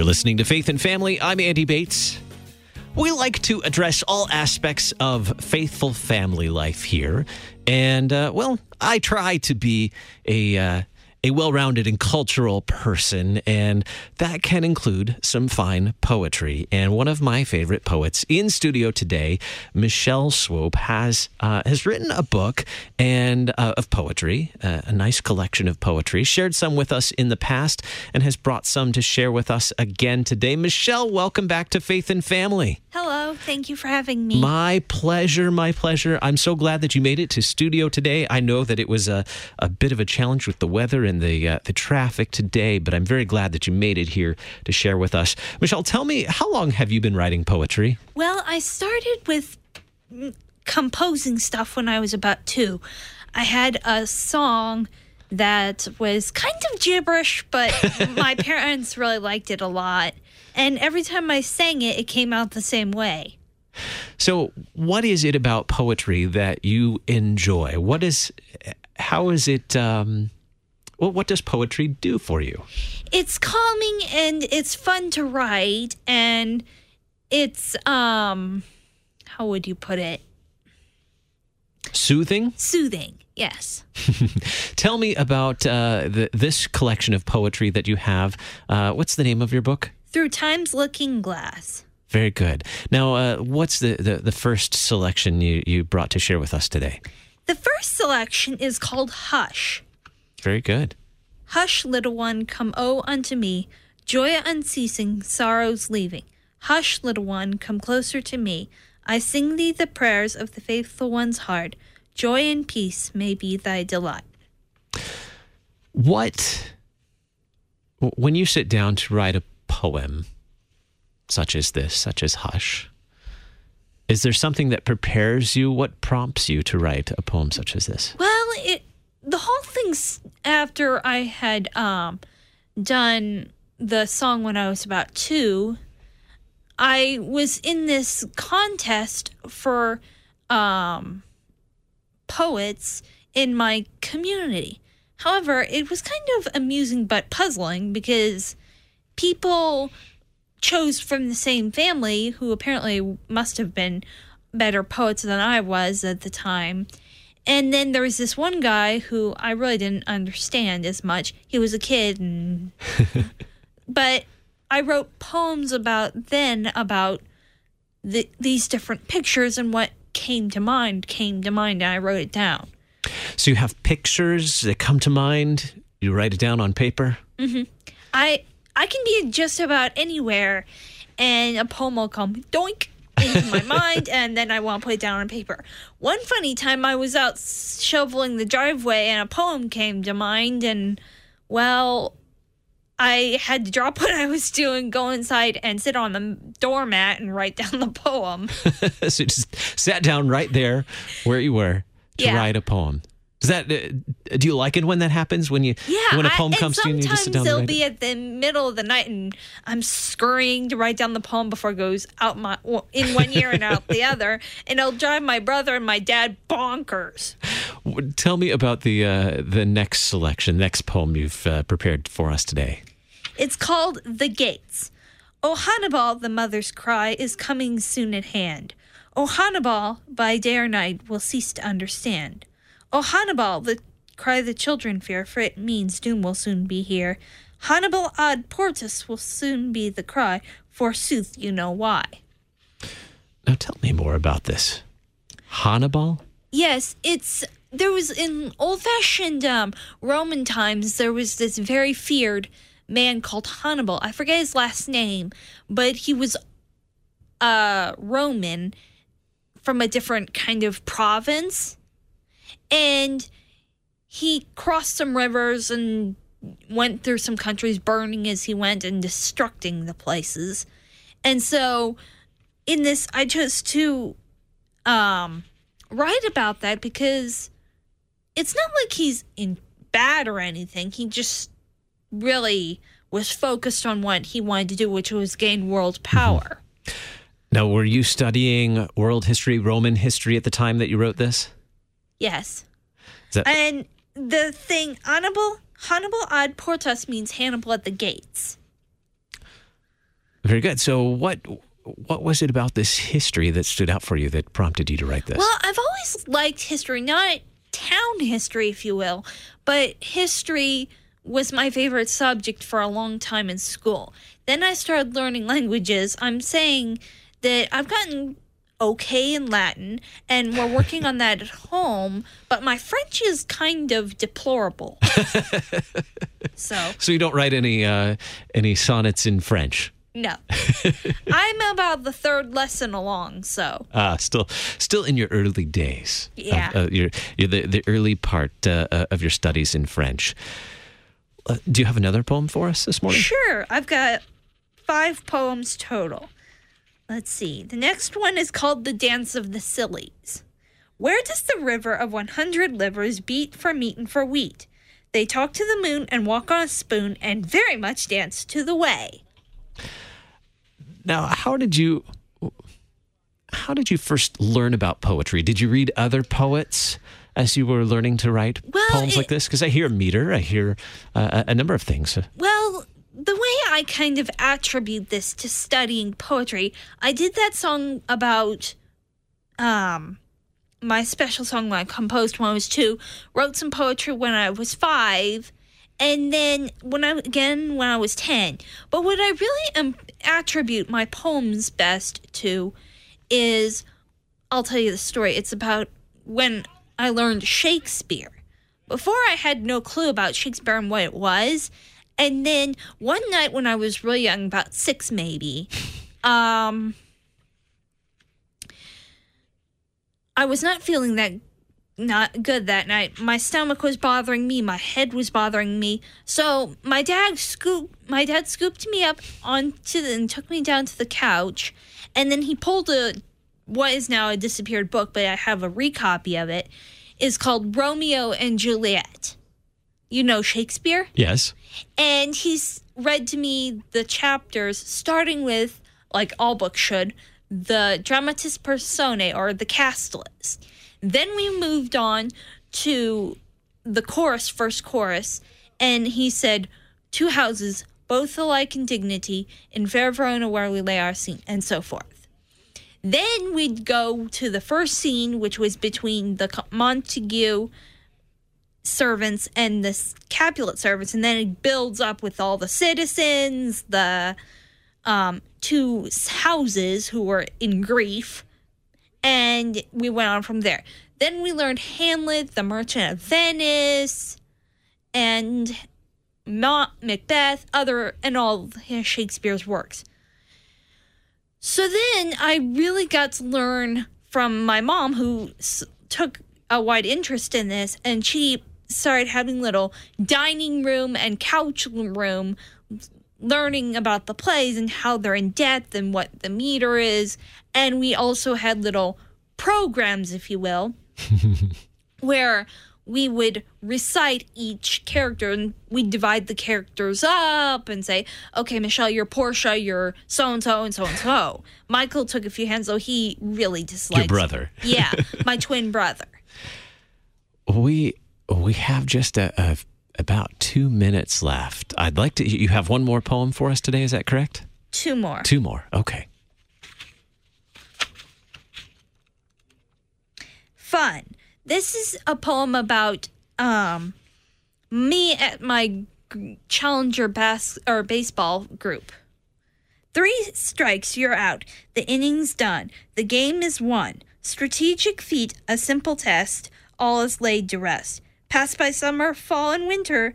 You're listening to Faith and Family. I'm Andy Bates. We like to address all aspects of faithful family life here. And, uh, well, I try to be a. Uh, a well rounded and cultural person, and that can include some fine poetry. And one of my favorite poets in studio today, Michelle Swope, has, uh, has written a book and uh, of poetry, uh, a nice collection of poetry, shared some with us in the past, and has brought some to share with us again today. Michelle, welcome back to Faith and Family. Hello, thank you for having me. My pleasure, my pleasure. I'm so glad that you made it to studio today. I know that it was a, a bit of a challenge with the weather and the uh, the traffic today, but I'm very glad that you made it here to share with us. Michelle, tell me, how long have you been writing poetry? Well, I started with composing stuff when I was about two. I had a song that was kind of gibberish, but my parents really liked it a lot. And every time I sang it, it came out the same way. So, what is it about poetry that you enjoy? What is, how is it? Um, well, what does poetry do for you? It's calming and it's fun to write, and it's um, how would you put it? Soothing. Soothing. Yes. Tell me about uh, the, this collection of poetry that you have. Uh, what's the name of your book? Through Time's Looking Glass. Very good. Now, uh, what's the, the, the first selection you, you brought to share with us today? The first selection is called Hush. Very good. Hush, little one, come oh unto me, joy unceasing, sorrows leaving. Hush, little one, come closer to me. I sing thee the prayers of the faithful one's heart. Joy and peace may be thy delight. What, when you sit down to write a poem such as this, such as Hush, is there something that prepares you? What prompts you to write a poem such as this? Well, it the whole thing's after I had um, done the song when I was about two. I was in this contest for um, poets in my community. However, it was kind of amusing but puzzling because people chose from the same family who apparently must have been better poets than I was at the time. And then there was this one guy who I really didn't understand as much. He was a kid and but I wrote poems about then about the, these different pictures and what came to mind came to mind and I wrote it down. So you have pictures that come to mind, you write it down on paper? Mhm. I I can be just about anywhere and a poem will come doink into my mind and then I want to put it down on paper. One funny time I was out shoveling the driveway and a poem came to mind and well I had to drop what I was doing, go inside and sit on the doormat and write down the poem. so you just sat down right there where you were to Yeah. write a poem. Does that uh, do you like it when that happens when you Yeah, when a I- poem and comes to you and you just sit down. sometimes it'll be it? at the middle of the night, and I'm scurrying to write down the poem before it goes out my well, in one ear and out the other, and it'll drive my brother and my dad bonkers. Tell me about the uh, the next selection, next poem you've uh, prepared for us today. It's called The Gates. O Hannibal, the mother's cry, is coming soon at hand. O Hannibal, by day or night, will cease to understand. O Hannibal, the cry the children fear, for it means doom will soon be here. Hannibal ad portas will soon be the cry, forsooth you know why. Now tell me more about this. Hannibal? Yes, it's there was in old-fashioned um, Roman times there was this very feared man called Hannibal. I forget his last name, but he was a Roman from a different kind of province, and he crossed some rivers and went through some countries, burning as he went and destructing the places. And so, in this, I chose to um write about that because it's not like he's in bad or anything. He just really was focused on what he wanted to do, which was gain world power. Now, were you studying world history, Roman history at the time that you wrote this? Yes. That- And the thing, Hannibal, Hannibal ad portas means Hannibal at the gates. Very good. So what what was it about this history that stood out for you that prompted you to write this? Well, I've always liked history, not town history, if you will, but history was my favorite subject for a long time in school. Then I started learning languages. I'm saying that I've gotten okay in Latin and we're working on that at home, but my French is kind of deplorable. so, so you don't write any uh, any sonnets in French? no. I'm about the third lesson along, so. Ah, still, still in your early days. of- Yeah. uh, your, your the the early part uh, uh, of your studies in French. Uh, do you have another poem for us this morning? Sure, I've got five poems total. Let's see. The next one is called The Dance of the Sillies. Where does the river of 100 livers beat for meat and for wheat? They talk to the moon and walk on a spoon and very much dance to the way. Now, how did you how did you first learn about poetry? Did you read other poets as you were learning to write Well, poems it- like this? Because I hear meter, I hear uh, a number of things. Well, I kind of attribute this to studying poetry, I did that song about um my special song when I composed when I was two, wrote some poetry when I was five, and then when I again when I was ten. But what I really um, attribute my poems best to is I'll tell you the story. It's about when I learned Shakespeare. Before I had no clue about Shakespeare and what it was. And then one night when I was really young, about six maybe, um I was not feeling that not good that night. My stomach was bothering me, my head was bothering me. So my dad scooped my dad scooped me up onto the and took me down to the couch, and then he pulled a what is now a disappeared book, but I have a recopy of it. Is called Romeo and Juliet. You know Shakespeare? Yes. and he's read to me the chapters starting with like all books should the dramatis personae or the cast list then we moved on to the chorus first chorus and he said two houses both alike in dignity in fair verona where we lay our scene and so forth then we'd go to the first scene which was between the montague servants and the Capulet servants, and then it builds up with all the citizens, the um, two houses who were in grief, and we went on from there. Then we learned Hamlet, The Merchant of Venice, and Ma- Macbeth, other and all Shakespeare's works. So then I really got to learn from my mom, who took a wide interest in this, and she started having little dining room and couch room, learning about the plays and how they're in depth and what the meter is. And we also had little programs, if you will, where we would recite each character and we'd divide the characters up and say, okay, Michelle, you're Portia, you're so and so and so and so. Michael took a few hands, though he really disliked your brother. yeah, my twin brother. We we have just a, a about two minutes left. I'd like to. You have one more poem for us today. Is that correct? Two more. Two more. Okay. Fun. This is a poem about um me at my challenger bas- or baseball group. Three strikes, you're out. The inning's done. The game is won. Strategic feat, a simple test. All is laid to rest. Passed by summer, fall, and winter.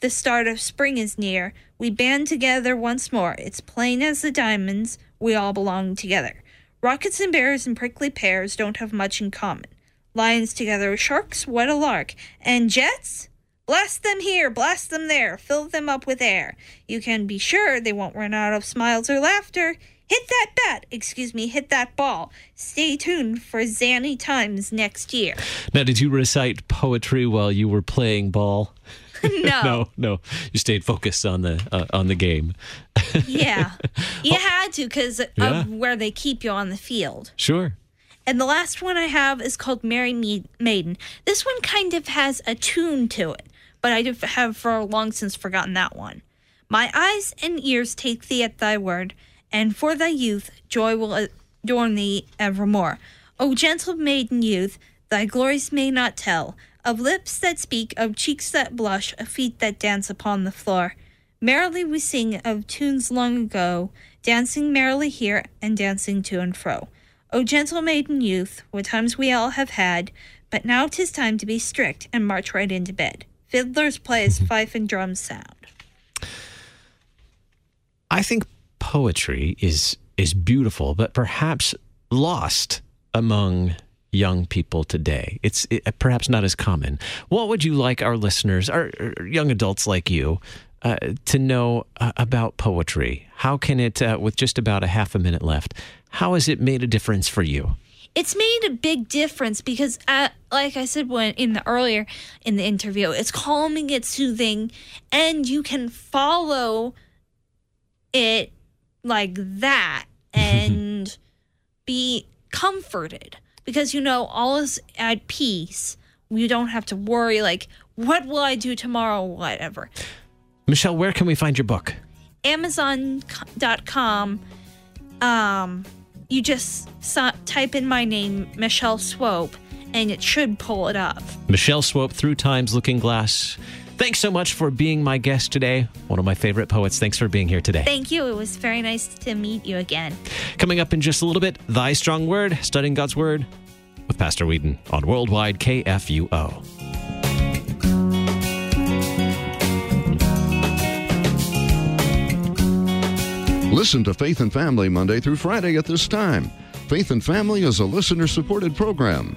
The start of spring is near. We band together once more. It's plain as the diamonds. We all belong together. Rockets and bears and prickly pears don't have much in common. Lions together with sharks, what a lark. And jets? Blast them here, blast them there, fill them up with air. You can be sure they won't run out of smiles or laughter. Hit that bat, excuse me, hit that ball. Stay tuned for Zanny Times next year. Now, did you recite poetry while you were playing ball? No. No, no. You stayed focused on the uh, on the game. Yeah. You had to because Yeah. of where they keep you on the field. Sure. And the last one I have is called Mary Me- Maiden. This one kind of has a tune to it, but I have for long since forgotten that one. My eyes and ears take thee at thy word, and for thy youth joy will adorn thee evermore. O gentle maiden youth, thy glories may not tell, of lips that speak, of cheeks that blush, of feet that dance upon the floor. Merrily we sing of tunes long ago, dancing merrily here and dancing to and fro. O gentle maiden youth, what times we all have had, but now 'tis time to be strict and march right into bed. Fiddlers play as fife and drums sound. I think poetry is is beautiful, but perhaps lost among young people today. It's it, perhaps not as common. What would you like our listeners, our, our young adults like you, uh, to know uh, about poetry? How can it, uh, with just about a half a minute left, how has it made a difference for you? It's made a big difference because, uh, like I said when in the earlier in the interview, it's calming, it's soothing, and you can follow it like that and be comforted because you know all is at peace. You don't have to worry like what will I do tomorrow, whatever. Michelle, where can we find your book? Amazon.com. Um, you just type in my name, Michelle Swope, and it should pull it up. Michelle Swope, Through Time's Looking Glass. Thanks so much for being my guest today. One of my favorite poets. Thanks for being here today. Thank you. It was very nice to meet you again. Coming up in just a little bit, Thy Strong Word, studying God's Word with Pastor Weedon on Worldwide KFUO. Listen to Faith and Family Monday through Friday at this time. Faith and Family is a listener supported program.